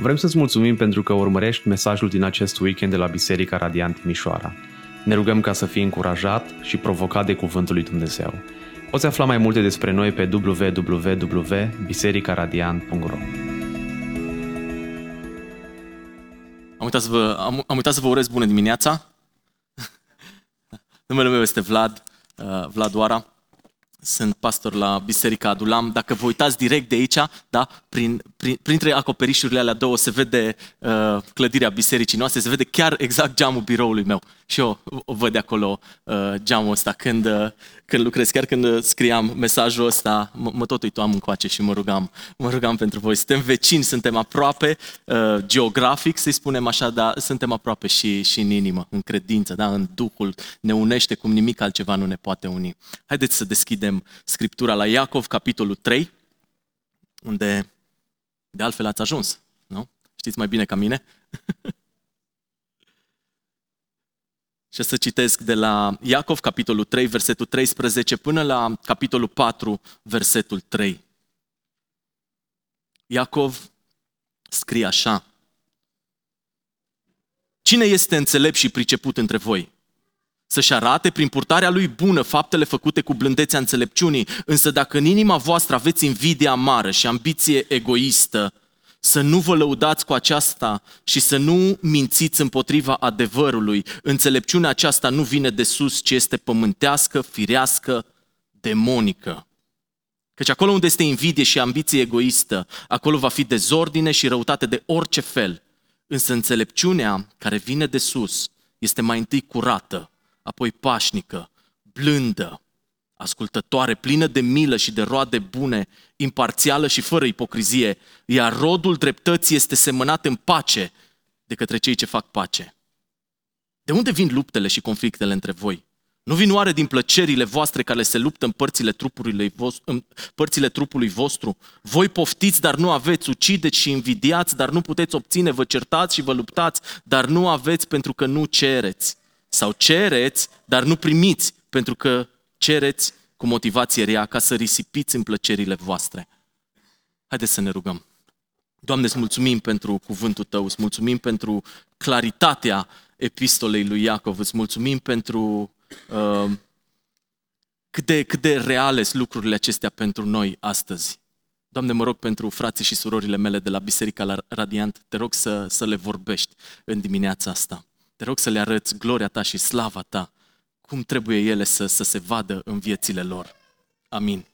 Vrem să-ți mulțumim pentru că urmărești mesajul din acest weekend de la Biserica Radiant Mișoara. Ne rugăm ca să fii încurajat și provocat de Cuvântul lui Dumnezeu. Poți afla mai multe despre noi pe www.bisericaradiant.ro Am uitat să vă, am, am uitat să vă urez bună dimineața. Numele meu este Vlad, uh, Vlad Oara sunt pastor la Biserica Adulam. Dacă vă uitați direct de aici, da, prin, prin, printre acoperișurile alea două se vede uh, clădirea bisericii noastre, se vede chiar exact geamul biroului meu. Și eu o văd de acolo uh, geamul ăsta când, uh, când lucrez. Chiar când uh, scriam mesajul ăsta, mă, mă tot uitam încoace și mă rugam, mă rugam pentru voi. Suntem vecini, suntem aproape, uh, geografic să-i spunem așa, dar suntem aproape și, și în inimă, în credință, da, în Duhul. Ne unește cum nimic altceva nu ne poate uni. Haideți să deschidem Scriptura la Iacov, capitolul 3, unde de altfel ați ajuns, nu? Știți mai bine ca mine? Și să citesc de la Iacov, capitolul 3, versetul 13, până la capitolul 4, versetul 3. Iacov scrie așa. Cine este înțelept și priceput între voi? Să-și arate prin purtarea lui bună faptele făcute cu blândețea înțelepciunii, însă dacă în inima voastră aveți invidie amară și ambiție egoistă, să nu vă lăudați cu aceasta și să nu mințiți împotriva adevărului. Înțelepciunea aceasta nu vine de sus, ci este pământească, firească, demonică. Căci acolo unde este invidie și ambiție egoistă, acolo va fi dezordine și răutate de orice fel. Însă înțelepciunea care vine de sus este mai întâi curată, apoi pașnică, blândă, ascultătoare, plină de milă și de roade bune, imparțială și fără ipocrizie, iar rodul dreptății este semănat în pace de către cei ce fac pace. De unde vin luptele și conflictele între voi? Nu vin oare din plăcerile voastre care se luptă în părțile trupului, vostru, în părțile trupului vostru? Voi poftiți, dar nu aveți, ucideți și invidiați, dar nu puteți obține, vă certați și vă luptați, dar nu aveți pentru că nu cereți. Sau cereți, dar nu primiți, pentru că cereți cu motivație rea ca să risipiți în plăcerile voastre. Haideți să ne rugăm. Doamne, îți mulțumim pentru cuvântul Tău, îți mulțumim pentru claritatea epistolei lui Iacov, îți mulțumim pentru uh, cât, de, cât de reale sunt lucrurile acestea pentru noi astăzi. Doamne, mă rog pentru frații și surorile mele de la Biserica Radiant, te rog să, să le vorbești în dimineața asta. Te rog să le arăți gloria Ta și slava Ta cum trebuie ele să, să se vadă în viețile lor. Amin.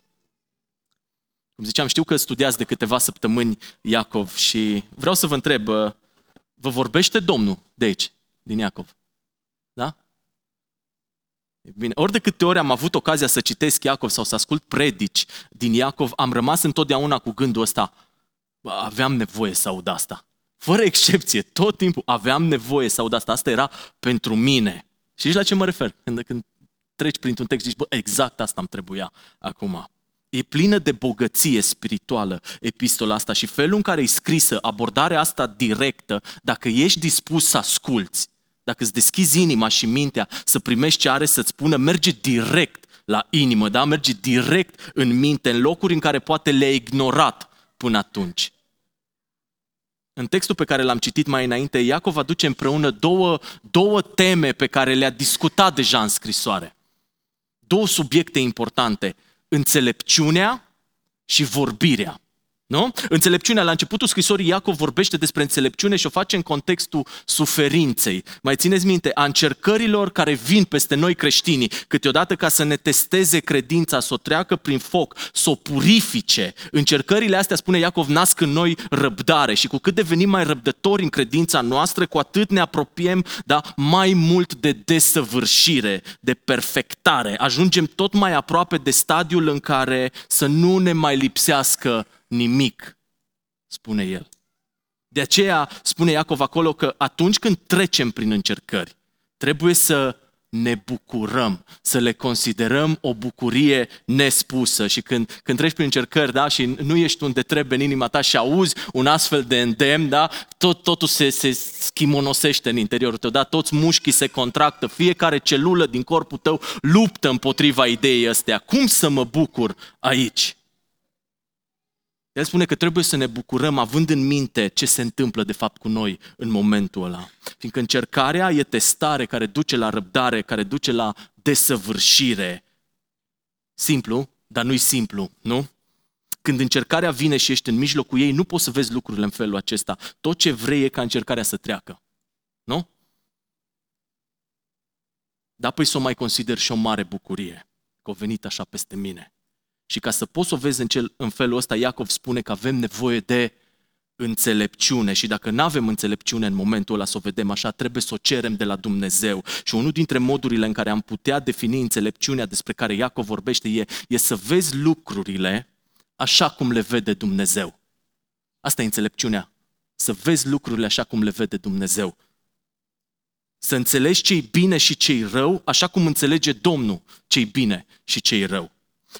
Cum ziceam, știu că studiați de câteva săptămâni Iacov și vreau să vă întreb, vă vorbește Domnul de aici, din Iacov? Da? Bine, ori de câte ori am avut ocazia să citesc Iacov sau să ascult predici din Iacov, am rămas întotdeauna cu gândul ăsta, aveam nevoie să aud asta. Fără excepție, tot timpul aveam nevoie să aud asta. Asta era pentru mine. Și la ce mă refer? Când, când treci printr-un text și zici, bă, exact asta îmi trebuia acum. E plină de bogăție spirituală epistola asta și felul în care e scrisă, abordarea asta directă, dacă ești dispus să asculți, dacă îți deschizi inima și mintea să primești ce are să-ți spună, merge direct la inimă, da? merge direct în minte, în locuri în care poate le-ai ignorat până atunci. În textul pe care l-am citit mai înainte, Iacov aduce împreună două, două teme pe care le-a discutat deja în scrisoare. Două subiecte importante, înțelepciunea și vorbirea. Nu? Înțelepciunea, la începutul scrisorii Iacov vorbește despre înțelepciune și o face în contextul suferinței. Mai țineți minte, a încercărilor care vin peste noi creștinii, câteodată ca să ne testeze credința, să o treacă prin foc, să o purifice. Încercările astea, spune Iacov, nasc în noi răbdare și cu cât devenim mai răbdători în credința noastră, cu atât ne apropiem da, mai mult de desăvârșire, de perfectare. Ajungem tot mai aproape de stadiul în care să nu ne mai lipsească nimic, spune el. De aceea spune Iacov acolo că atunci când trecem prin încercări, trebuie să ne bucurăm, să le considerăm o bucurie nespusă. Și când, când treci prin încercări, da, și nu ești unde trebuie în inima ta și auzi un astfel de îndemn, da, tot, totul se, se schimonosește în interiorul tău, da, toți mușchii se contractă, fiecare celulă din corpul tău luptă împotriva ideii astea. Cum să mă bucur aici? El spune că trebuie să ne bucurăm având în minte ce se întâmplă de fapt cu noi în momentul ăla. Fiindcă încercarea e testare care duce la răbdare, care duce la desăvârșire. Simplu, dar nu-i simplu, nu? Când încercarea vine și ești în mijlocul ei, nu poți să vezi lucrurile în felul acesta. Tot ce vrei e ca încercarea să treacă. Nu? Dar păi să o mai consider și o mare bucurie că a venit așa peste mine. Și ca să poți să o vezi în, cel, în felul ăsta, Iacov spune că avem nevoie de înțelepciune și dacă nu avem înțelepciune în momentul ăla să o vedem așa, trebuie să o cerem de la Dumnezeu. Și unul dintre modurile în care am putea defini înțelepciunea despre care Iacov vorbește e, e să vezi lucrurile așa cum le vede Dumnezeu. Asta e înțelepciunea. Să vezi lucrurile așa cum le vede Dumnezeu. Să înțelegi ce-i bine și ce-i rău, așa cum înțelege Domnul ce-i bine și ce-i rău.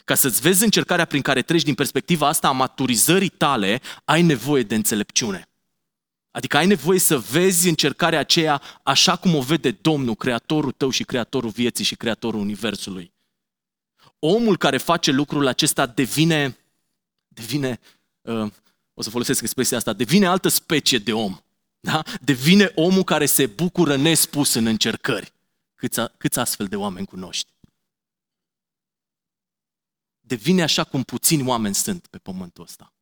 Ca să-ți vezi încercarea prin care treci din perspectiva asta a maturizării tale, ai nevoie de înțelepciune. Adică ai nevoie să vezi încercarea aceea așa cum o vede Domnul, Creatorul tău și Creatorul vieții și Creatorul Universului. Omul care face lucrul acesta devine, devine uh, o să folosesc expresia asta, devine altă specie de om. Da? Devine omul care se bucură nespus în încercări. Câți, câți astfel de oameni cunoști? Devine așa cum puțini oameni sunt pe pământul ăsta.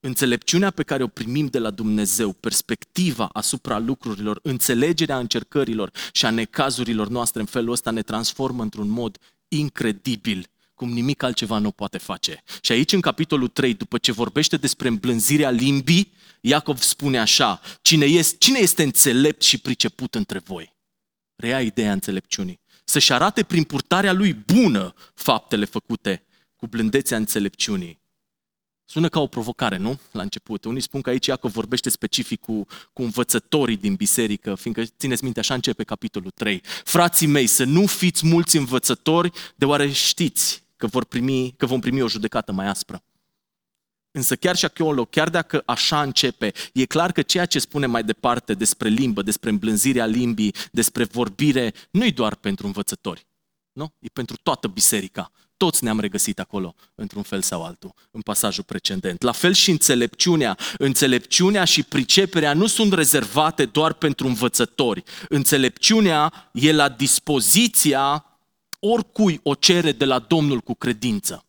Înțelepciunea pe care o primim de la Dumnezeu, perspectiva asupra lucrurilor, înțelegerea încercărilor și a necazurilor noastre în felul ăsta ne transformă într-un mod incredibil cum nimic altceva nu poate face. Și aici, în capitolul 3, după ce vorbește despre îmblânzirea limbii, Iacov spune așa, cine este, cine este înțelept și priceput între voi? Rea ideea înțelepciunii. Să-și arate prin purtarea lui bună faptele făcute cu blândețea înțelepciunii. Sună ca o provocare, nu? La început. Unii spun că aici Iacov vorbește specific cu, cu învățătorii din biserică, fiindcă, țineți minte, așa începe capitolul 3. Frații mei, să nu fiți mulți învățători, deoarece știți că, vor primi, că vom primi o judecată mai aspră. Însă chiar și acolo, chiar dacă așa începe, e clar că ceea ce spune mai departe despre limbă, despre îmblânzirea limbii, despre vorbire, nu e doar pentru învățători. Nu? E pentru toată biserica. Toți ne-am regăsit acolo, într-un fel sau altul, în pasajul precedent. La fel și înțelepciunea. Înțelepciunea și priceperea nu sunt rezervate doar pentru învățători. Înțelepciunea e la dispoziția oricui o cere de la Domnul cu credință.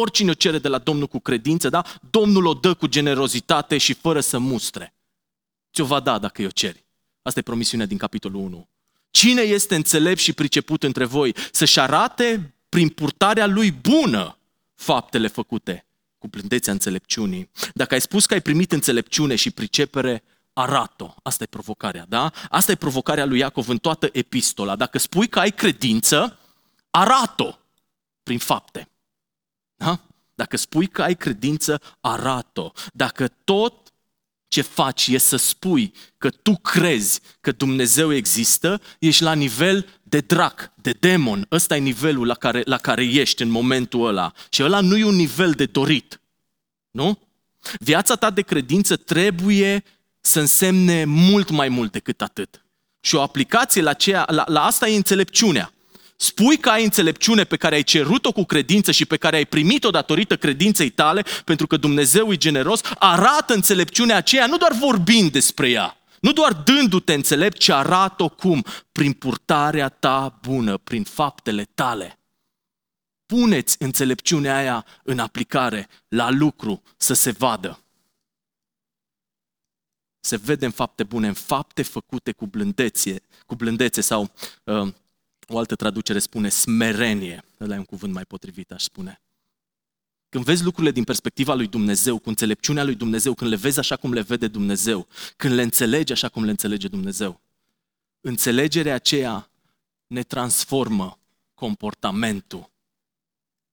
Oricine o cere de la Domnul cu credință, da? Domnul o dă cu generozitate și fără să mustre. Ți-o va da dacă o ceri. Asta e promisiunea din capitolul 1. Cine este înțelept și priceput între voi să-și arate prin purtarea lui bună faptele făcute cu blândețea înțelepciunii. Dacă ai spus că ai primit înțelepciune și pricepere, arată-o. Asta e provocarea, da? Asta e provocarea lui Iacov în toată epistola. Dacă spui că ai credință, arată-o prin fapte. Da? Dacă spui că ai credință, arată-o. Dacă tot ce faci e să spui că tu crezi că Dumnezeu există, ești la nivel de drac, de demon. Ăsta e nivelul la care, la care ești în momentul ăla. Și ăla nu e un nivel de dorit. Nu? Viața ta de credință trebuie să însemne mult mai mult decât atât. Și o aplicație la, ceea, la, la asta e înțelepciunea. Spui că ai înțelepciune pe care ai cerut-o cu credință și pe care ai primit-o datorită credinței tale, pentru că Dumnezeu e generos, arată înțelepciunea aceea nu doar vorbind despre ea, nu doar dându-te înțelept, ci arată-o cum? Prin purtarea ta bună, prin faptele tale. Puneți înțelepciunea aia în aplicare, la lucru, să se vadă se vede în fapte bune, în fapte făcute cu blândețe, cu blândețe sau uh, o altă traducere spune smerenie. Ăla e un cuvânt mai potrivit, aș spune. Când vezi lucrurile din perspectiva lui Dumnezeu, cu înțelepciunea lui Dumnezeu, când le vezi așa cum le vede Dumnezeu, când le înțelegi așa cum le înțelege Dumnezeu, înțelegerea aceea ne transformă comportamentul.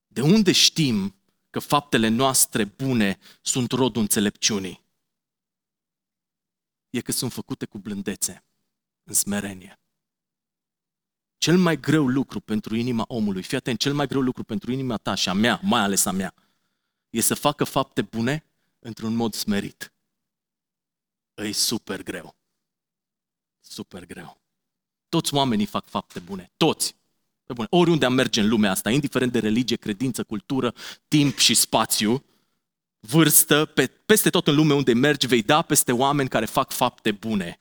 De unde știm că faptele noastre bune sunt rodul înțelepciunii? e că sunt făcute cu blândețe, în smerenie. Cel mai greu lucru pentru inima omului, fii atent, cel mai greu lucru pentru inima ta și a mea, mai ales a mea, e să facă fapte bune într-un mod smerit. E super greu. Super greu. Toți oamenii fac fapte bune. Toți. Pe bune. Oriunde am merge în lumea asta, indiferent de religie, credință, cultură, timp și spațiu, vârstă, pe, peste tot în lume unde mergi, vei da peste oameni care fac fapte bune.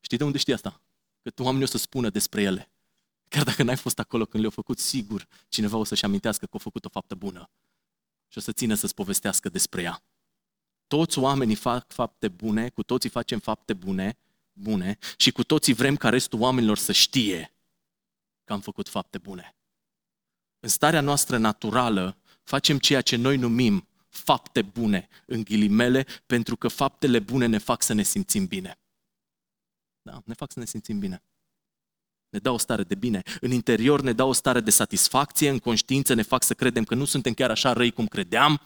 Știi de unde știi asta? Că tu oamenii o să spună despre ele. Chiar dacă n-ai fost acolo când le-au făcut, sigur, cineva o să-și amintească că au făcut o faptă bună. Și o să țină să-ți povestească despre ea. Toți oamenii fac fapte bune, cu toții facem fapte bune, bune și cu toții vrem ca restul oamenilor să știe că am făcut fapte bune. În starea noastră naturală facem ceea ce noi numim fapte bune, în ghilimele, pentru că faptele bune ne fac să ne simțim bine. Da, ne fac să ne simțim bine. Ne dau o stare de bine. În interior ne dau o stare de satisfacție, în conștiință ne fac să credem că nu suntem chiar așa răi cum credeam,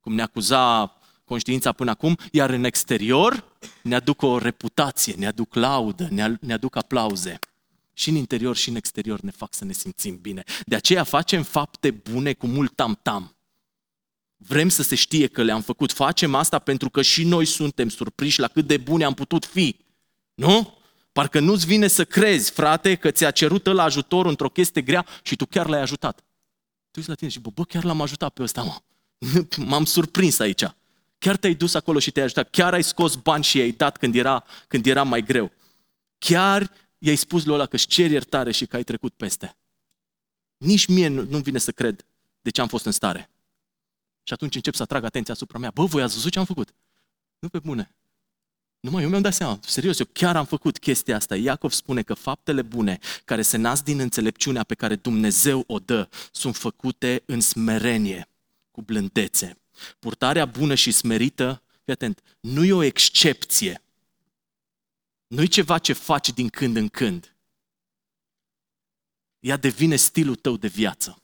cum ne acuza conștiința până acum, iar în exterior ne aduc o reputație, ne aduc laudă, ne aduc aplauze. Și în interior și în exterior ne fac să ne simțim bine. De aceea facem fapte bune cu mult tam-tam. Vrem să se știe că le-am făcut. Facem asta pentru că și noi suntem surprinși la cât de bune am putut fi. Nu? Parcă nu-ți vine să crezi, frate, că ți-a cerut la ajutor într-o chestie grea și tu chiar l-ai ajutat. Tu la tine și bă, bă, chiar l-am ajutat pe ăsta, mă. M-am surprins aici. Chiar te-ai dus acolo și te-ai ajutat. Chiar ai scos bani și i-ai dat când era, când era mai greu. Chiar i-ai spus lui ăla că își ceri iertare și că ai trecut peste. Nici mie nu, nu vine să cred de ce am fost în stare. Și atunci încep să atrag atenția asupra mea. Bă, voi ați văzut ce am făcut? Nu pe bune. Numai eu mi-am dat seama, serios, eu chiar am făcut chestia asta. Iacov spune că faptele bune care se nasc din înțelepciunea pe care Dumnezeu o dă sunt făcute în smerenie, cu blândețe. Purtarea bună și smerită, fii atent, nu e o excepție. Nu e ceva ce faci din când în când. Ea devine stilul tău de viață.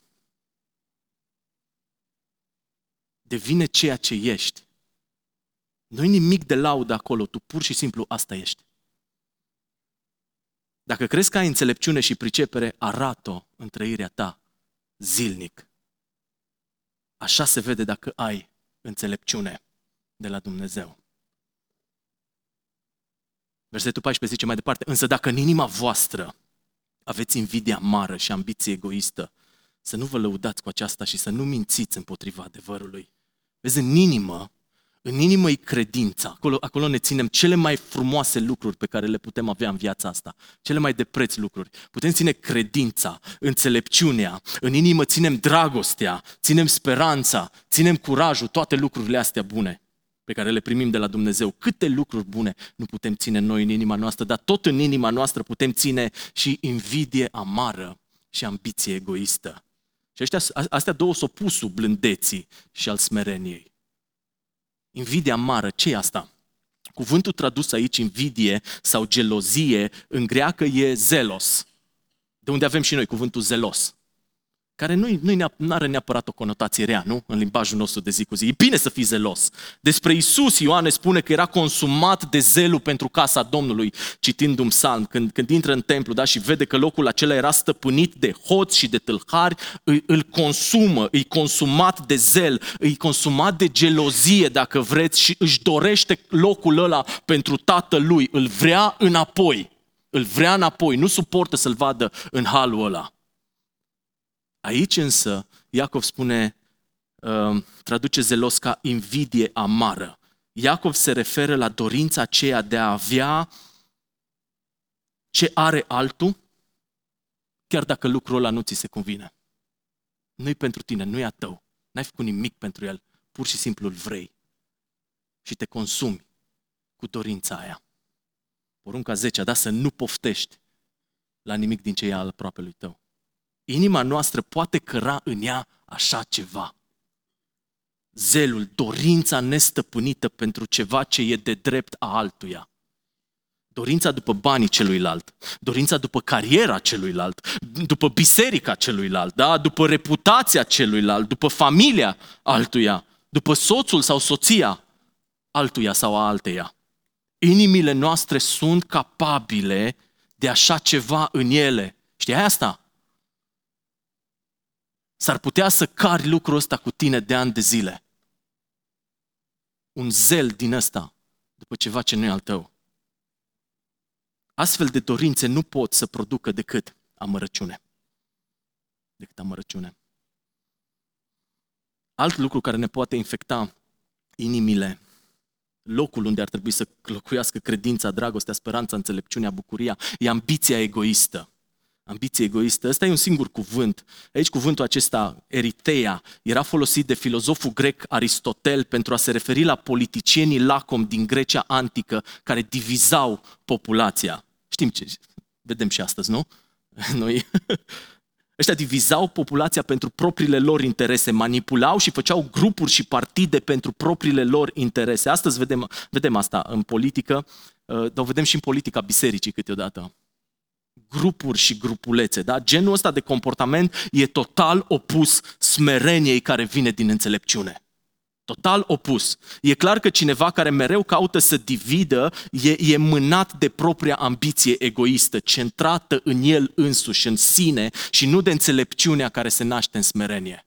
Devine ceea ce ești. Nu-i nimic de laudă acolo, tu pur și simplu asta ești. Dacă crezi că ai înțelepciune și pricepere, arată-o în trăirea ta zilnic. Așa se vede dacă ai înțelepciune de la Dumnezeu. Versetul 14 zice mai departe, însă dacă în inima voastră aveți invidia amară și ambiție egoistă, să nu vă lăudați cu aceasta și să nu mințiți împotriva adevărului. Vezi, în inimă în inimă e credința. Acolo, acolo ne ținem cele mai frumoase lucruri pe care le putem avea în viața asta. Cele mai de preț lucruri. Putem ține credința, înțelepciunea, în inimă ținem dragostea, ținem speranța, ținem curajul, toate lucrurile astea bune pe care le primim de la Dumnezeu. Câte lucruri bune nu putem ține noi în inima noastră, dar tot în inima noastră putem ține și invidie amară și ambiție egoistă. Și ăștia, astea două s-o pus sub blândeții și al smereniei. Invidia amară, ce e asta? Cuvântul tradus aici, invidie sau gelozie, în greacă e zelos. De unde avem și noi cuvântul zelos care nu, nu are neapărat o conotație rea, nu? În limbajul nostru de zi cu zi. E bine să fii zelos. Despre Isus, Ioane spune că era consumat de zelul pentru casa Domnului, citind un psalm. Când, când intră în templu da, și vede că locul acela era stăpânit de hoți și de tâlhari, îi, îl consumă, îi consumat de zel, îi consumat de gelozie, dacă vreți, și își dorește locul ăla pentru tatălui. Îl vrea înapoi. Îl vrea înapoi, nu suportă să-l vadă în halul ăla. Aici însă, Iacov spune, uh, traduce zelos ca invidie amară. Iacov se referă la dorința aceea de a avea ce are altul, chiar dacă lucrul ăla nu ți se convine. Nu-i pentru tine, nu-i a tău. N-ai făcut nimic pentru el, pur și simplu îl vrei. Și te consumi cu dorința aia. Porunca 10 a dat să nu poftești la nimic din ce e al lui tău. Inima noastră poate căra în ea așa ceva. Zelul, dorința nestăpânită pentru ceva ce e de drept a altuia. Dorința după banii celuilalt, dorința după cariera celuilalt, după biserica celuilalt, da? după reputația celuilalt, după familia altuia, după soțul sau soția altuia sau a alteia. Inimile noastre sunt capabile de așa ceva în ele. Știi asta? S-ar putea să cari lucrul ăsta cu tine de ani de zile. Un zel din ăsta după ceva ce nu e al tău. Astfel de dorințe nu pot să producă decât amărăciune. Decât amărăciune. Alt lucru care ne poate infecta inimile, locul unde ar trebui să locuiască credința, dragostea, speranța, înțelepciunea, bucuria, e ambiția egoistă. Ambiție egoistă. Ăsta e un singur cuvânt. Aici cuvântul acesta, eriteia, era folosit de filozoful grec Aristotel pentru a se referi la politicienii lacom din Grecia antică care divizau populația. Știm ce, vedem și astăzi, nu? Noi, ăștia divizau populația pentru propriile lor interese, manipulau și făceau grupuri și partide pentru propriile lor interese. Astăzi vedem, vedem asta în politică, uh, dar o vedem și în politica bisericii câteodată grupuri și grupulețe. Da? Genul ăsta de comportament e total opus smereniei care vine din înțelepciune. Total opus. E clar că cineva care mereu caută să dividă e, e mânat de propria ambiție egoistă, centrată în el însuși, în sine și nu de înțelepciunea care se naște în smerenie.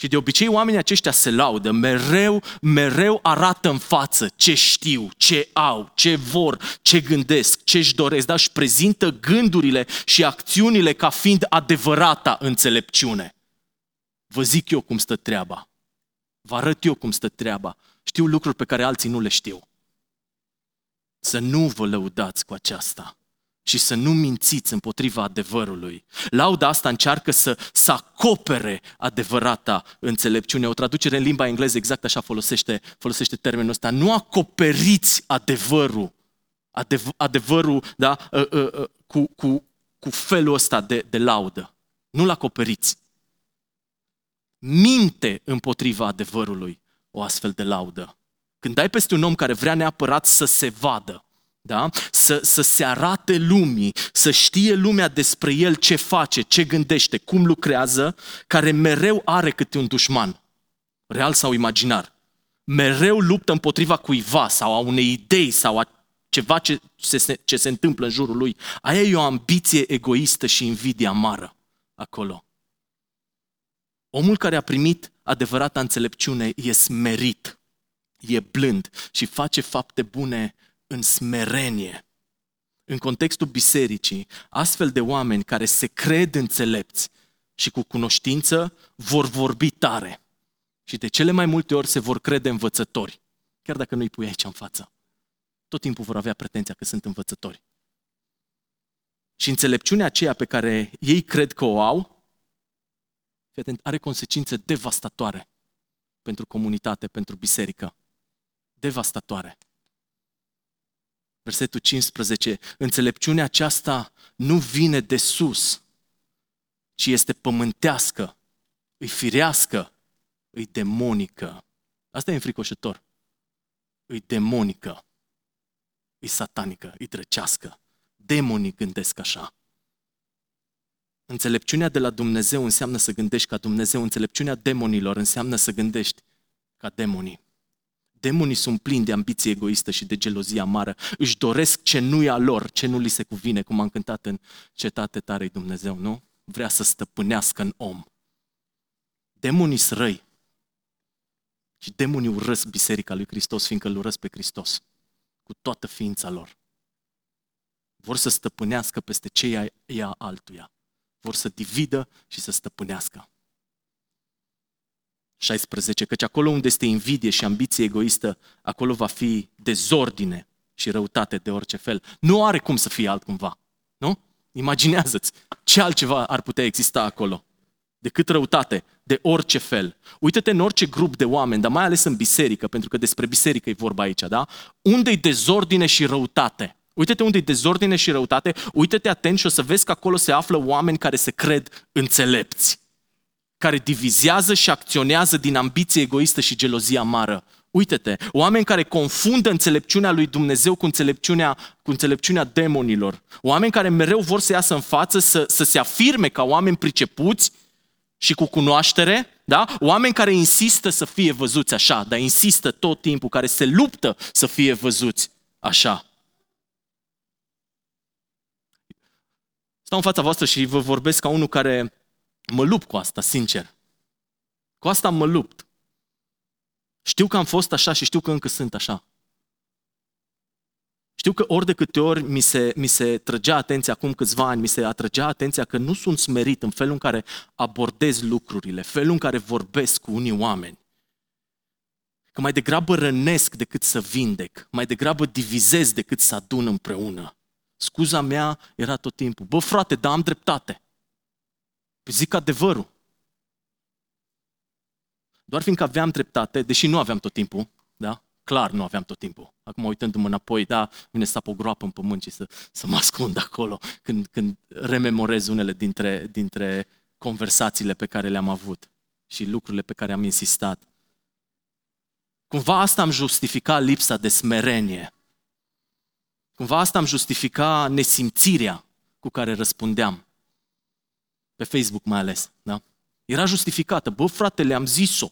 Și de obicei oamenii aceștia se laudă, mereu, mereu arată în față ce știu, ce au, ce vor, ce gândesc, ce își doresc, dar își prezintă gândurile și acțiunile ca fiind adevărata înțelepciune. Vă zic eu cum stă treaba. Vă arăt eu cum stă treaba. Știu lucruri pe care alții nu le știu. Să nu vă lăudați cu aceasta și să nu mințiți împotriva adevărului. Lauda asta încearcă să, să acopere adevărata înțelepciune. O traducere în limba engleză exact așa folosește, folosește termenul ăsta. Nu acoperiți adevărul, adev, adevărul da, ă, ă, ă, cu, cu, cu felul ăsta de, de laudă. Nu-l acoperiți. Minte împotriva adevărului o astfel de laudă. Când ai peste un om care vrea neapărat să se vadă, da? Să, să se arate lumii, să știe lumea despre el ce face, ce gândește, cum lucrează, care mereu are câte un dușman, real sau imaginar. Mereu luptă împotriva cuiva sau a unei idei sau a ceva ce se, ce se întâmplă în jurul lui. Aia e o ambiție egoistă și invidie amară acolo. Omul care a primit adevărata înțelepciune e smerit, e blând și face fapte bune în smerenie. În contextul bisericii, astfel de oameni care se cred înțelepți și cu cunoștință vor vorbi tare. Și de cele mai multe ori se vor crede învățători, chiar dacă nu îi pui aici în față. Tot timpul vor avea pretenția că sunt învățători. Și înțelepciunea aceea pe care ei cred că o au, are consecințe devastatoare pentru comunitate, pentru biserică. Devastatoare versetul 15, înțelepciunea aceasta nu vine de sus, ci este pământească, îi firească, îi demonică. Asta e înfricoșător. Îi demonică, îi satanică, îi drăcească. Demonii gândesc așa. Înțelepciunea de la Dumnezeu înseamnă să gândești ca Dumnezeu. Înțelepciunea demonilor înseamnă să gândești ca demonii. Demonii sunt plini de ambiție egoistă și de gelozie amară. Își doresc ce nu e a lor, ce nu li se cuvine, cum am cântat în cetate tare Dumnezeu, nu? Vrea să stăpânească în om. Demonii sunt răi. Și demonii urăsc Biserica lui Hristos, fiindcă îl urăsc pe Hristos. Cu toată ființa lor. Vor să stăpânească peste ce ea altuia. Vor să dividă și să stăpânească. 16, căci acolo unde este invidie și ambiție egoistă, acolo va fi dezordine și răutate de orice fel. Nu are cum să fie altcumva, nu? Imaginează-ți ce altceva ar putea exista acolo decât răutate de orice fel. Uită-te în orice grup de oameni, dar mai ales în biserică, pentru că despre biserică e vorba aici, da? Unde-i dezordine și răutate? Uită-te unde e dezordine și răutate, uită-te atent și o să vezi că acolo se află oameni care se cred înțelepți care divizează și acționează din ambiție egoistă și gelozie amară. Uite-te, oameni care confundă înțelepciunea lui Dumnezeu cu înțelepciunea, cu înțelepciunea demonilor. Oameni care mereu vor să iasă în față, să, să se afirme ca oameni pricepuți și cu cunoaștere, da? Oameni care insistă să fie văzuți așa, dar insistă tot timpul, care se luptă să fie văzuți așa. Stau în fața voastră și vă vorbesc ca unul care Mă lupt cu asta, sincer. Cu asta mă lupt. Știu că am fost așa și știu că încă sunt așa. Știu că ori de câte ori mi se, mi se trăgea atenția acum câțiva ani, mi se atrăgea atenția că nu sunt smerit în felul în care abordez lucrurile, felul în care vorbesc cu unii oameni. Că mai degrabă rănesc decât să vindec, mai degrabă divizez decât să adun împreună. Scuza mea era tot timpul, bă frate, dar am dreptate. Păi zic adevărul. Doar fiindcă aveam dreptate, deși nu aveam tot timpul, da? Clar nu aveam tot timpul. Acum uitându-mă înapoi, da, vine să o groapă în pământ și să, să mă ascund acolo când, când rememorez unele dintre, dintre conversațiile pe care le-am avut și lucrurile pe care am insistat. Cumva asta am justifica lipsa de smerenie. Cumva asta am justifica nesimțirea cu care răspundeam. Pe Facebook mai ales, da? Era justificată. Bă, frate, le-am zis-o.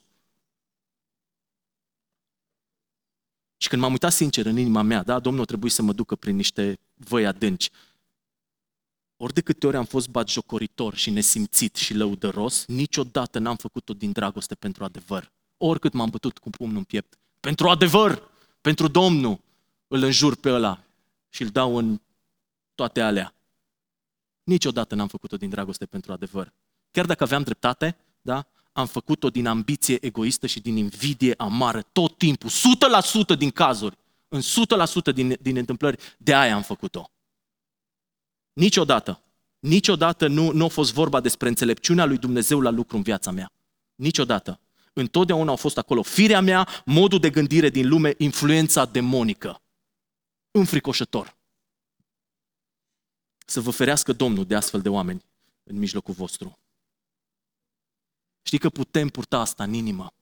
Și când m-am uitat sincer în inima mea, da, Domnul trebuie să mă ducă prin niște văi adânci. Ori de câte ori am fost batjocoritor și nesimțit și lăudăros, niciodată n-am făcut-o din dragoste pentru adevăr. Oricât m-am bătut cu pumnul în piept. Pentru adevăr, pentru Domnul, îl înjur pe ăla și îl dau în toate alea. Niciodată n-am făcut-o din dragoste pentru adevăr. Chiar dacă aveam dreptate, da? am făcut-o din ambiție egoistă și din invidie amară, tot timpul, 100% din cazuri, în 100% din, din întâmplări, de aia am făcut-o. Niciodată, niciodată nu, nu a fost vorba despre înțelepciunea lui Dumnezeu la lucru în viața mea. Niciodată. Întotdeauna au fost acolo firea mea, modul de gândire din lume, influența demonică. Înfricoșător. Să vă ferească Domnul de astfel de oameni în mijlocul vostru. Știi că putem purta asta în inimă.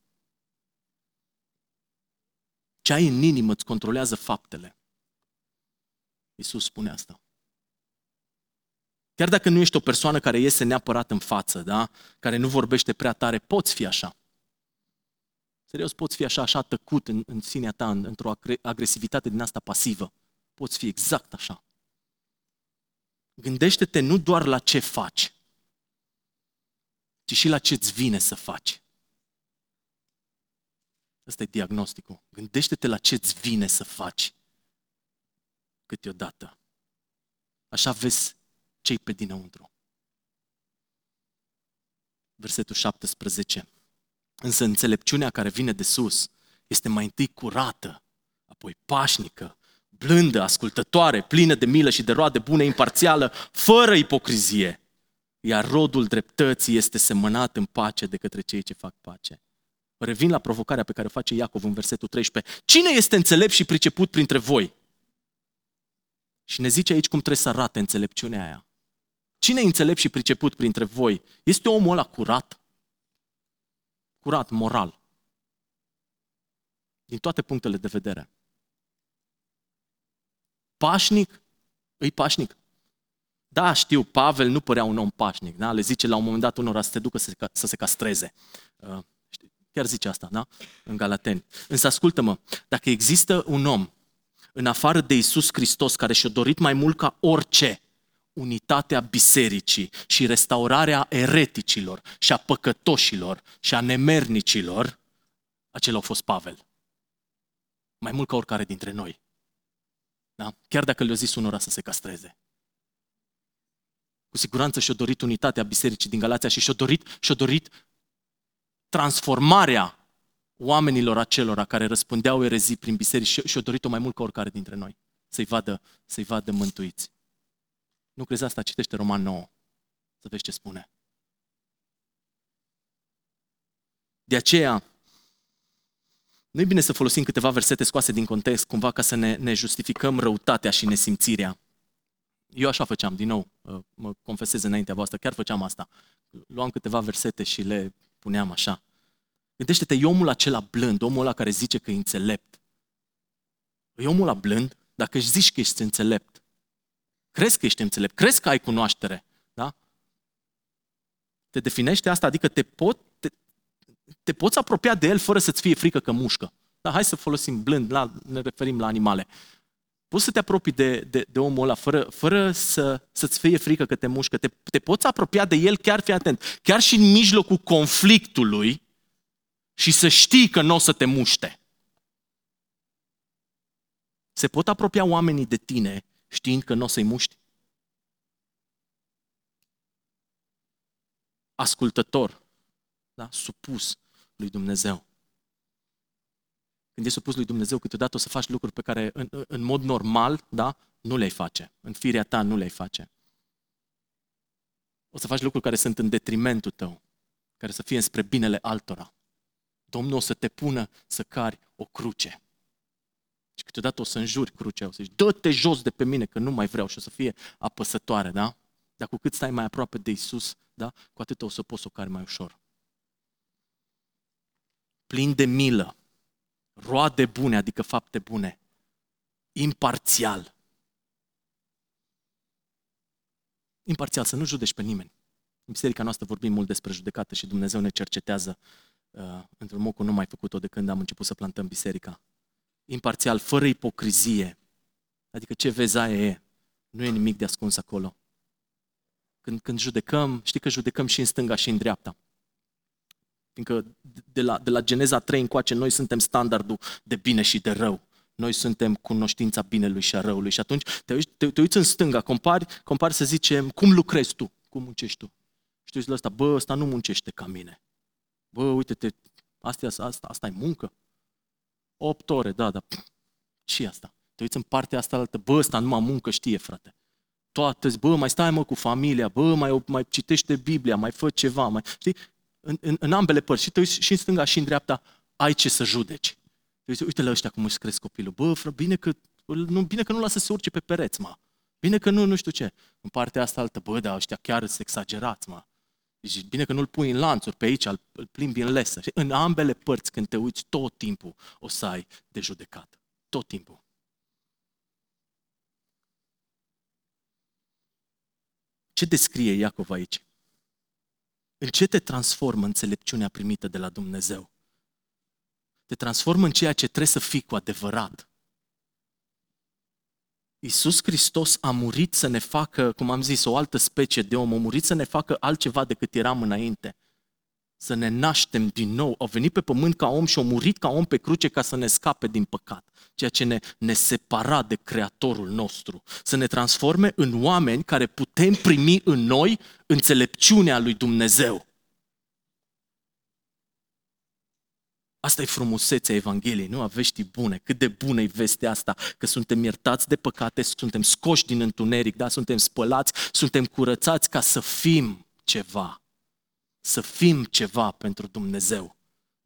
Ce ai în inimă îți controlează faptele. Iisus spune asta. Chiar dacă nu ești o persoană care iese neapărat în față, da? care nu vorbește prea tare, poți fi așa. Serios, poți fi așa, așa tăcut în, în sinea ta, în, într-o agresivitate din asta pasivă. Poți fi exact așa. Gândește-te nu doar la ce faci, ci și la ce îți vine să faci. Ăsta e diagnosticul. Gândește-te la ce îți vine să faci câteodată. Așa vezi cei pe dinăuntru. Versetul 17. Însă înțelepciunea care vine de sus este mai întâi curată, apoi pașnică, blândă, ascultătoare, plină de milă și de roade bune, imparțială, fără ipocrizie iar rodul dreptății este semănat în pace de către cei ce fac pace. Revin la provocarea pe care o face Iacov în versetul 13. Cine este înțelept și priceput printre voi? Și ne zice aici cum trebuie să arate înțelepciunea aia. Cine e înțelept și priceput printre voi? Este omul ăla curat? Curat, moral. Din toate punctele de vedere. Pașnic? Îi pașnic. Da, știu, Pavel nu părea un om pașnic, da? le zice la un moment dat unora să te ducă să se, să se castreze. Uh, chiar zice asta, da? În Galateni. Însă ascultă-mă, dacă există un om în afară de Isus Hristos care și-a dorit mai mult ca orice unitatea bisericii și restaurarea ereticilor și a păcătoșilor și a nemernicilor, acela a fost Pavel. Mai mult ca oricare dintre noi. Da? Chiar dacă le-a zis unora să se castreze. Cu siguranță și-a dorit unitatea bisericii din Galația și și-a dorit, și-a dorit transformarea oamenilor acelora care răspundeau erezii prin biserici și și-a dorit-o mai mult ca oricare dintre noi. Să-i vadă, să-i vadă mântuiți. Nu crezi asta? Citește Roman 9. Să vezi ce spune. De aceea, nu e bine să folosim câteva versete scoase din context, cumva ca să ne, ne justificăm răutatea și nesimțirea. Eu așa făceam, din nou, uh, mă confesez înaintea voastră, chiar făceam asta. Luam câteva versete și le puneam așa. Gândește-te, e omul acela blând, omul ăla care zice că e înțelept. E omul ăla blând, dacă își zici că ești înțelept, crezi că ești înțelept, crezi că ai cunoaștere, da? Te definește asta, adică te, pot, te, te poți apropia de el fără să-ți fie frică că mușcă. Da, hai să folosim blând, la, ne referim la animale. Poți să te apropii de, de, de omul ăla fără, fără să, să-ți fie frică că te mușcă. Te, te poți apropia de el, chiar fi atent, chiar și în mijlocul conflictului și să știi că nu o să te muște. Se pot apropia oamenii de tine știind că nu o să-i muști? Ascultător, da? supus lui Dumnezeu. Când ești supus lui Dumnezeu, câteodată o să faci lucruri pe care în, în mod normal da, nu le-ai face. În firea ta nu le-ai face. O să faci lucruri care sunt în detrimentul tău, care să fie spre binele altora. Domnul o să te pună să cari o cruce. Și câteodată o să înjuri crucea, o să zici, dă-te jos de pe mine, că nu mai vreau și o să fie apăsătoare, da? Dar cu cât stai mai aproape de Isus, da? Cu atât o să poți să o cari mai ușor. Plin de milă, roade bune, adică fapte bune, imparțial. Imparțial, să nu judeci pe nimeni. În biserica noastră vorbim mult despre judecată și Dumnezeu ne cercetează uh, într-un mod cum nu mai făcut-o de când am început să plantăm biserica. Imparțial, fără ipocrizie. Adică ce vezi aia e. Nu e nimic de ascuns acolo. Când, când judecăm, știi că judecăm și în stânga și în dreapta. Fiindcă de la, de la Geneza 3 încoace noi suntem standardul de bine și de rău. Noi suntem cunoștința binelui și a răului. Și atunci te uiți, te, te uiți în stânga, compari, compari să zicem, cum lucrezi tu? Cum muncești tu? Și tu zici la ăsta, bă, ăsta nu muncește ca mine. Bă, uite-te, asta, asta, asta e muncă. 8 ore, da, da. ce asta? Te uiți în partea asta altă, bă, ăsta numai muncă știe, frate. Toate, bă, mai stai mă cu familia, bă, mai, mai citește Biblia, mai fă ceva, mai, știi? În, în, în ambele părți, și te uiți și în stânga și în dreapta, ai ce să judeci. Te uiți, uite la ăștia cum își cresc copilul. Bă, fră, bine că, nu, bine că nu lasă să se urce pe pereți, mă. Bine că nu, nu știu ce. În partea asta altă, bă, da, ăștia chiar sunt exagerați, mă. Deci bine că nu-l pui în lanțuri pe aici, îl, îl plimbi în lesă. Și în ambele părți, când te uiți, tot timpul o să ai de judecat. Tot timpul. Ce descrie Iacov aici? În ce te transformă înțelepciunea primită de la Dumnezeu? Te transformă în ceea ce trebuie să fii cu adevărat. Iisus Hristos a murit să ne facă, cum am zis, o altă specie de om, a murit să ne facă altceva decât eram înainte. Să ne naștem din nou. Au venit pe pământ ca om și au murit ca om pe cruce ca să ne scape din păcat. Ceea ce ne, ne separa de Creatorul nostru. Să ne transforme în oameni care putem primi în noi înțelepciunea lui Dumnezeu. Asta e frumusețea Evangheliei, nu a veștii bune. Cât de bună e vestea asta, că suntem iertați de păcate, suntem scoși din întuneric, da? suntem spălați, suntem curățați ca să fim ceva. Să fim ceva pentru Dumnezeu.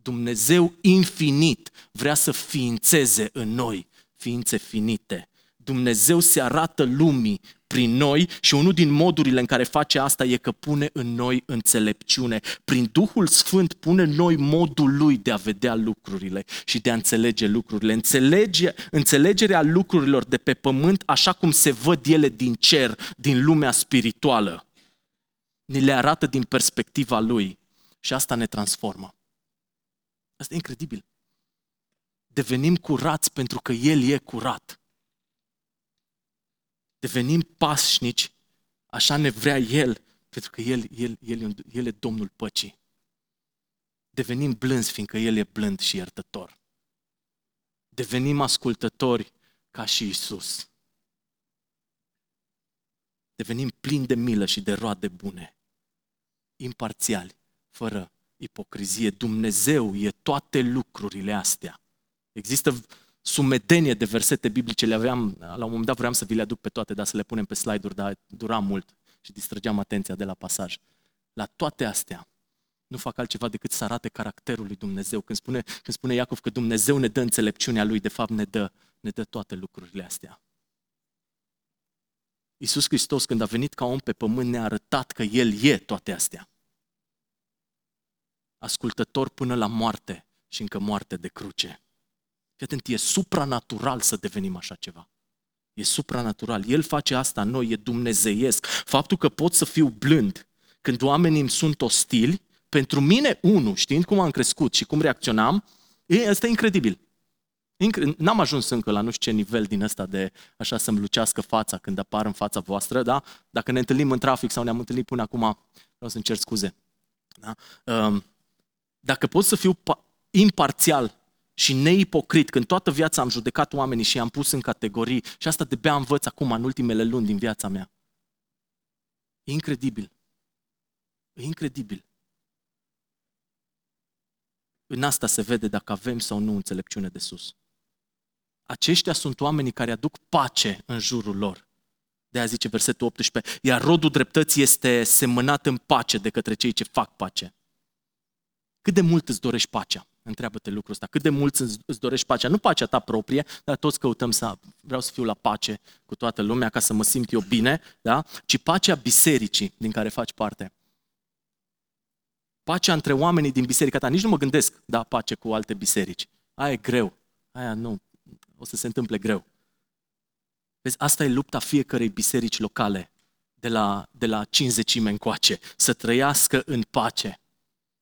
Dumnezeu infinit vrea să ființeze în noi ființe finite. Dumnezeu se arată lumii prin noi și unul din modurile în care face asta e că pune în noi înțelepciune. Prin Duhul Sfânt pune în noi modul lui de a vedea lucrurile și de a înțelege lucrurile. Înțelege, înțelegerea lucrurilor de pe pământ așa cum se văd ele din cer, din lumea spirituală. Ni le arată din perspectiva lui și asta ne transformă. Asta e incredibil. Devenim curați pentru că El e curat devenim pașnici, așa ne vrea El, pentru că El, El, El, El e Domnul păcii. Devenim blânzi, fiindcă El e blând și iertător. Devenim ascultători ca și Isus. Devenim plini de milă și de roade bune, imparțiali, fără ipocrizie. Dumnezeu e toate lucrurile astea. Există sumedenie de versete biblice le aveam, la un moment dat vreau să vi le aduc pe toate, dar să le punem pe slide-uri, dar dura mult și distrăgeam atenția de la pasaj. La toate astea, nu fac altceva decât să arate caracterul lui Dumnezeu. Când spune, când spune Iacov că Dumnezeu ne dă înțelepciunea lui, de fapt ne dă, ne dă toate lucrurile astea. Iisus Hristos, când a venit ca om pe pământ, ne-a arătat că El e toate astea. Ascultător până la moarte și încă moarte de cruce. Fii atent, e supranatural să devenim așa ceva. E supranatural. El face asta în noi, e dumnezeiesc. Faptul că pot să fiu blând când oamenii îmi sunt ostili, pentru mine, unu, știind cum am crescut și cum reacționam, e, asta e incredibil. N-am ajuns încă la nu știu ce nivel din ăsta de așa să-mi lucească fața când apar în fața voastră, da? Dacă ne întâlnim în trafic sau ne-am întâlnit până acum, vreau să-mi cer scuze. Da? Dacă pot să fiu imparțial și neipocrit, când toată viața am judecat oamenii și i-am pus în categorii și asta de bea învăț acum în ultimele luni din viața mea. E incredibil. E incredibil. În asta se vede dacă avem sau nu înțelepciune de sus. Aceștia sunt oamenii care aduc pace în jurul lor. De aia zice versetul 18, iar rodul dreptății este semănat în pace de către cei ce fac pace. Cât de mult îți dorești pacea? Întreabă-te lucrul ăsta. Cât de mult îți dorești pacea? Nu pacea ta proprie, dar toți căutăm să vreau să fiu la pace cu toată lumea ca să mă simt eu bine, da? ci pacea bisericii din care faci parte. Pacea între oamenii din biserica ta. Nici nu mă gândesc, da, pace cu alte biserici. Aia e greu. Aia nu. O să se întâmple greu. Vezi, asta e lupta fiecărei biserici locale de la, de la 50 încoace. Să trăiască în pace.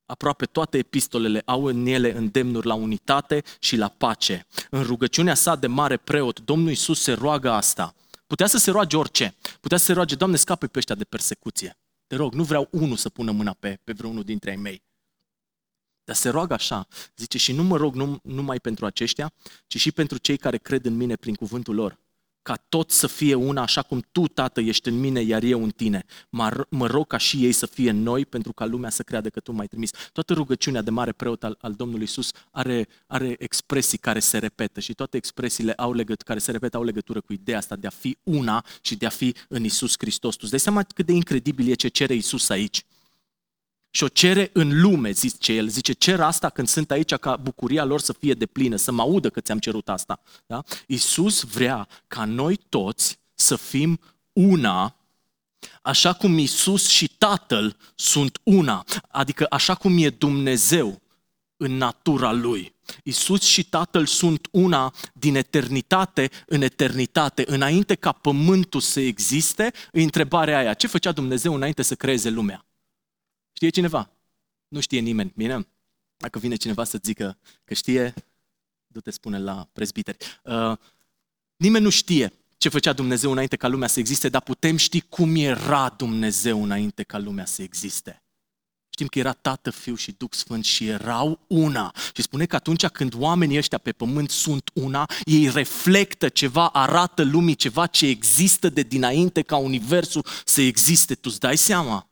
Aproape toate epistolele au în ele îndemnuri la unitate și la pace. În rugăciunea sa de mare preot, Domnul Iisus se roagă asta. Putea să se roage orice. Putea să se roage, Doamne, scape pe ăștia de persecuție. Te rog, nu vreau unul să pună mâna pe, pe vreunul dintre ai mei. Dar se roagă așa, zice, și nu mă rog num, numai pentru aceștia, ci și pentru cei care cred în mine prin cuvântul lor ca tot să fie una așa cum tu, Tată, ești în mine, iar eu în tine. Mă, mă rog ca și ei să fie în noi, pentru ca lumea să creadă că tu m-ai trimis. Toată rugăciunea de mare preot al, al Domnului Isus are, are expresii care se repetă și toate expresiile au legăt, care se repetă au legătură cu ideea asta de a fi una și de a fi în Isus Hristos. Tu îți dai seama cât de incredibil e ce cere Isus aici? Și o cere în lume, zice el. Zice, cer asta când sunt aici ca bucuria lor să fie deplină, să mă audă că ți-am cerut asta. Da? Iisus vrea ca noi toți să fim una, așa cum Iisus și Tatăl sunt una. Adică așa cum e Dumnezeu în natura Lui. Iisus și Tatăl sunt una din eternitate în eternitate. Înainte ca pământul să existe, întrebarea aia, ce făcea Dumnezeu înainte să creeze lumea? Știe cineva? Nu știe nimeni. Bine? Dacă vine cineva să zică că știe, du-te spune la prezbiteri. Uh, nimeni nu știe ce făcea Dumnezeu înainte ca lumea să existe, dar putem ști cum era Dumnezeu înainte ca lumea să existe. Știm că era Tată, Fiu și Duh Sfânt și erau una. Și spune că atunci când oamenii ăștia pe pământ sunt una, ei reflectă ceva, arată lumii ceva ce există de dinainte ca universul să existe. Tu îți dai seama?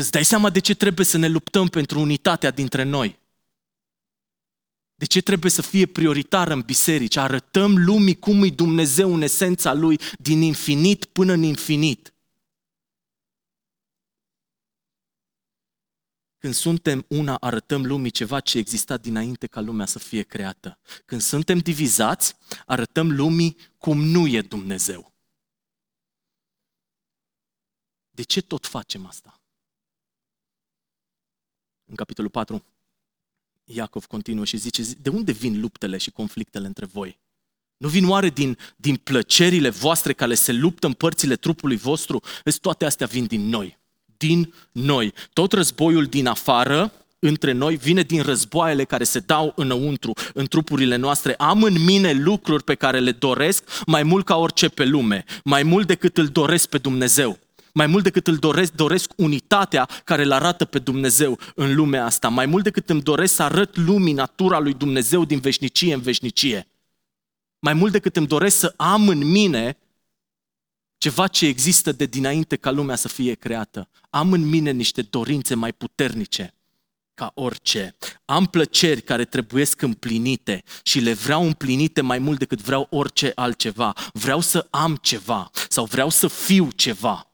Îți dai seama de ce trebuie să ne luptăm pentru unitatea dintre noi? De ce trebuie să fie prioritară în biserici? Arătăm lumii cum e Dumnezeu în esența Lui, din infinit până în infinit. Când suntem una, arătăm lumii ceva ce exista dinainte ca lumea să fie creată. Când suntem divizați, arătăm lumii cum nu e Dumnezeu. De ce tot facem asta? În capitolul 4, Iacov continuă și zice, de unde vin luptele și conflictele între voi? Nu vin oare din, din plăcerile voastre care se luptă în părțile trupului vostru? Vezi, toate astea vin din noi. Din noi. Tot războiul din afară, între noi, vine din războaiele care se dau înăuntru, în trupurile noastre. Am în mine lucruri pe care le doresc mai mult ca orice pe lume, mai mult decât îl doresc pe Dumnezeu. Mai mult decât îl doresc, doresc unitatea care îl arată pe Dumnezeu în lumea asta. Mai mult decât îmi doresc să arăt lumii natura lui Dumnezeu din veșnicie în veșnicie. Mai mult decât îmi doresc să am în mine ceva ce există de dinainte ca lumea să fie creată. Am în mine niște dorințe mai puternice ca orice. Am plăceri care trebuiesc împlinite și le vreau împlinite mai mult decât vreau orice altceva. Vreau să am ceva sau vreau să fiu ceva.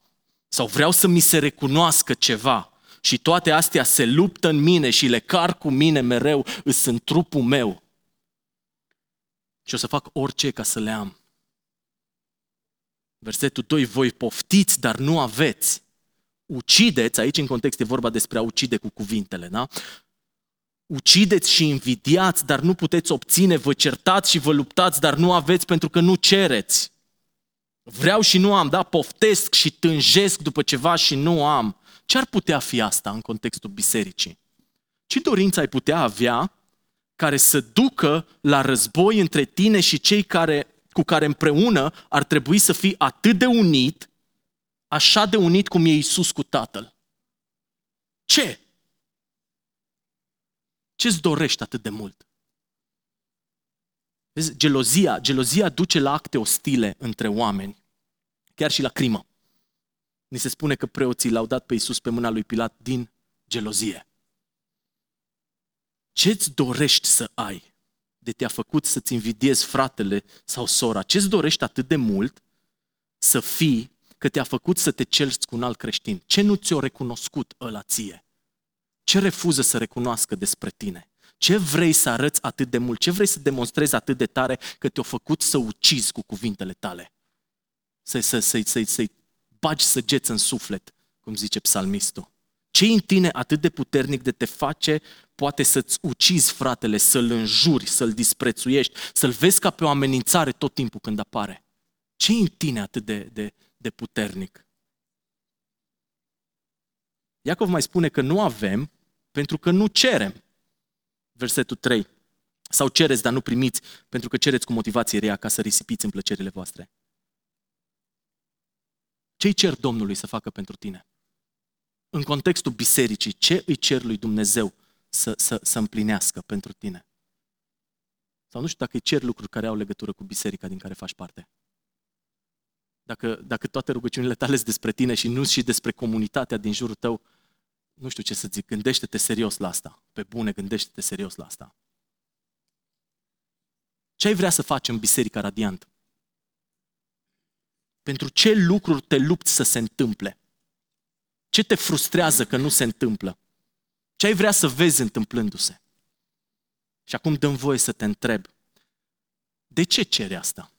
Sau vreau să mi se recunoască ceva și toate astea se luptă în mine și le car cu mine mereu, îs în trupul meu. Și o să fac orice ca să le am. Versetul 2, voi poftiți, dar nu aveți. Ucideți, aici în context e vorba despre a ucide cu cuvintele, da? Ucideți și invidiați, dar nu puteți obține, vă certați și vă luptați, dar nu aveți pentru că nu cereți. Vreau și nu am, da? Poftesc și tânjesc după ceva și nu am. Ce ar putea fi asta în contextul bisericii? Ce dorință ai putea avea care să ducă la război între tine și cei care, cu care împreună ar trebui să fii atât de unit, așa de unit cum e Isus cu Tatăl? Ce? Ce-ți dorești atât de mult? Vezi, gelozia, gelozia duce la acte ostile între oameni, chiar și la crimă. Ni se spune că preoții l-au dat pe Iisus pe mâna lui Pilat din gelozie. Ce-ți dorești să ai de te-a făcut să-ți invidiezi fratele sau sora? Ce-ți dorești atât de mult să fii că te-a făcut să te cerți cu un alt creștin? Ce nu ți-o recunoscut ăla ție? Ce refuză să recunoască despre tine? Ce vrei să arăți atât de mult? Ce vrei să demonstrezi atât de tare că te-a făcut să ucizi cu cuvintele tale? Să-i, să, să, să, să-i bagi săgeți în suflet, cum zice psalmistul. ce în tine atât de puternic de te face poate să-ți ucizi fratele, să-l înjuri, să-l disprețuiești, să-l vezi ca pe o amenințare tot timpul când apare? ce în tine atât de, de, de puternic? Iacov mai spune că nu avem pentru că nu cerem. Versetul 3. Sau cereți, dar nu primiți, pentru că cereți cu motivație rea ca să risipiți în plăcerile voastre. Ce-i cer Domnului să facă pentru tine? În contextul bisericii, ce îi cer lui Dumnezeu să, să, să împlinească pentru tine? Sau nu știu dacă îi cer lucruri care au legătură cu biserica din care faci parte. Dacă, dacă toate rugăciunile tale sunt despre tine și nu și despre comunitatea din jurul tău, nu știu ce să zic, gândește-te serios la asta. Pe bune, gândește-te serios la asta. Ce ai vrea să faci în Biserica Radiant? Pentru ce lucruri te lupți să se întâmple? Ce te frustrează că nu se întâmplă? Ce ai vrea să vezi întâmplându-se? Și acum dăm voie să te întreb, de ce ceri asta?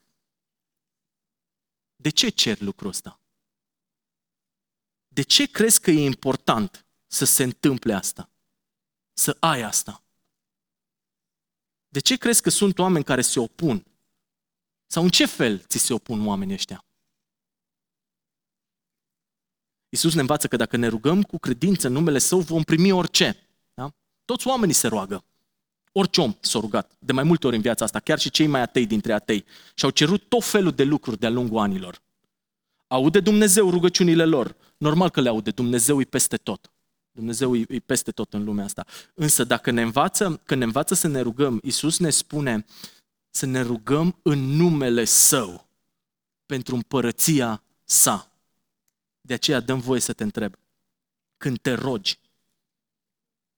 De ce ceri lucrul ăsta? De ce crezi că e important să se întâmple asta? Să ai asta? De ce crezi că sunt oameni care se opun? Sau în ce fel ți se opun oamenii ăștia? Iisus ne învață că dacă ne rugăm cu credință în numele Său, vom primi orice. Da? Toți oamenii se roagă. Orice om s-a rugat, de mai multe ori în viața asta, chiar și cei mai atei dintre atei. Și au cerut tot felul de lucruri de-a lungul anilor. Aude Dumnezeu rugăciunile lor. Normal că le aude, Dumnezeu e peste tot. Dumnezeu e peste tot în lumea asta. Însă dacă ne învață, când ne învață să ne rugăm, Iisus ne spune să ne rugăm în numele Său pentru împărăția Sa. De aceea dăm voie să te întreb. Când te rogi,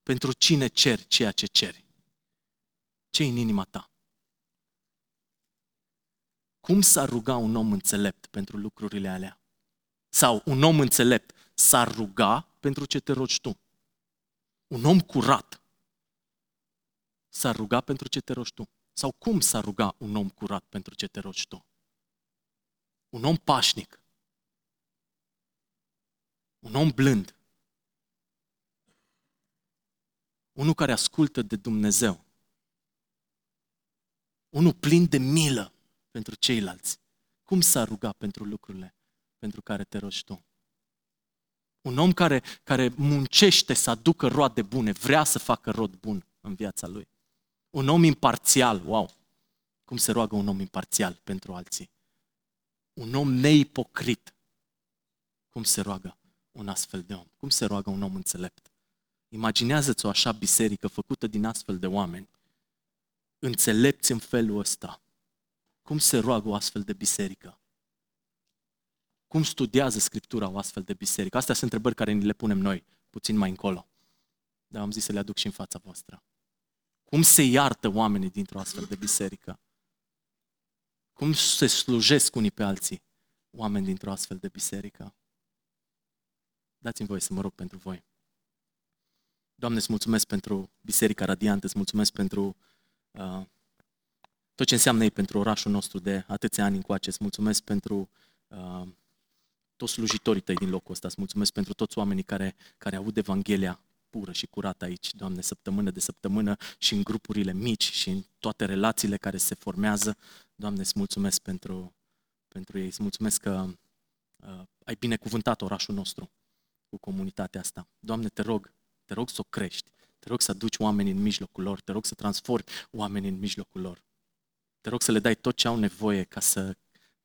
pentru cine ceri ceea ce ceri? ce în inima ta? Cum s-ar ruga un om înțelept pentru lucrurile alea? Sau un om înțelept s-ar ruga pentru ce te rogi tu? Un om curat s-ar ruga pentru ce te rogi tu? Sau cum s-ar ruga un om curat pentru ce te rogi tu? Un om pașnic. Un om blând. Unul care ascultă de Dumnezeu unul plin de milă pentru ceilalți. Cum s-a ruga pentru lucrurile pentru care te rogi tu? Un om care, care muncește să aducă roade bune, vrea să facă rod bun în viața lui. Un om imparțial, wow! Cum se roagă un om imparțial pentru alții? Un om neipocrit. Cum se roagă un astfel de om? Cum se roagă un om înțelept? Imaginează-ți o așa biserică făcută din astfel de oameni înțelepți în felul ăsta. Cum se roagă o astfel de biserică? Cum studiază Scriptura o astfel de biserică? Astea sunt întrebări care ni le punem noi, puțin mai încolo. Dar am zis să le aduc și în fața voastră. Cum se iartă oamenii dintr-o astfel de biserică? Cum se slujesc unii pe alții oameni dintr-o astfel de biserică? Dați-mi voie să mă rog pentru voi. Doamne, îți mulțumesc pentru Biserica Radiantă, îți mulțumesc pentru Uh, tot ce înseamnă ei pentru orașul nostru de atâția ani încoace. Îți mulțumesc pentru uh, toți slujitorii tăi din locul ăsta. Îți mulțumesc pentru toți oamenii care, care aud Evanghelia pură și curată aici, Doamne, săptămână de săptămână și în grupurile mici și în toate relațiile care se formează. Doamne, îți mulțumesc pentru, pentru ei. Îți mulțumesc că uh, ai binecuvântat orașul nostru cu comunitatea asta. Doamne, te rog, te rog să o crești. Te rog să aduci oameni în mijlocul lor, te rog să transformi oameni în mijlocul lor. Te rog să le dai tot ce au nevoie ca să,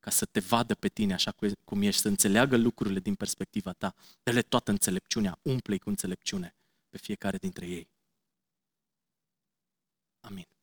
ca să te vadă pe tine așa cum ești, să înțeleagă lucrurile din perspectiva ta. Dă-le toată înțelepciunea, umple-i cu înțelepciune pe fiecare dintre ei. Amin.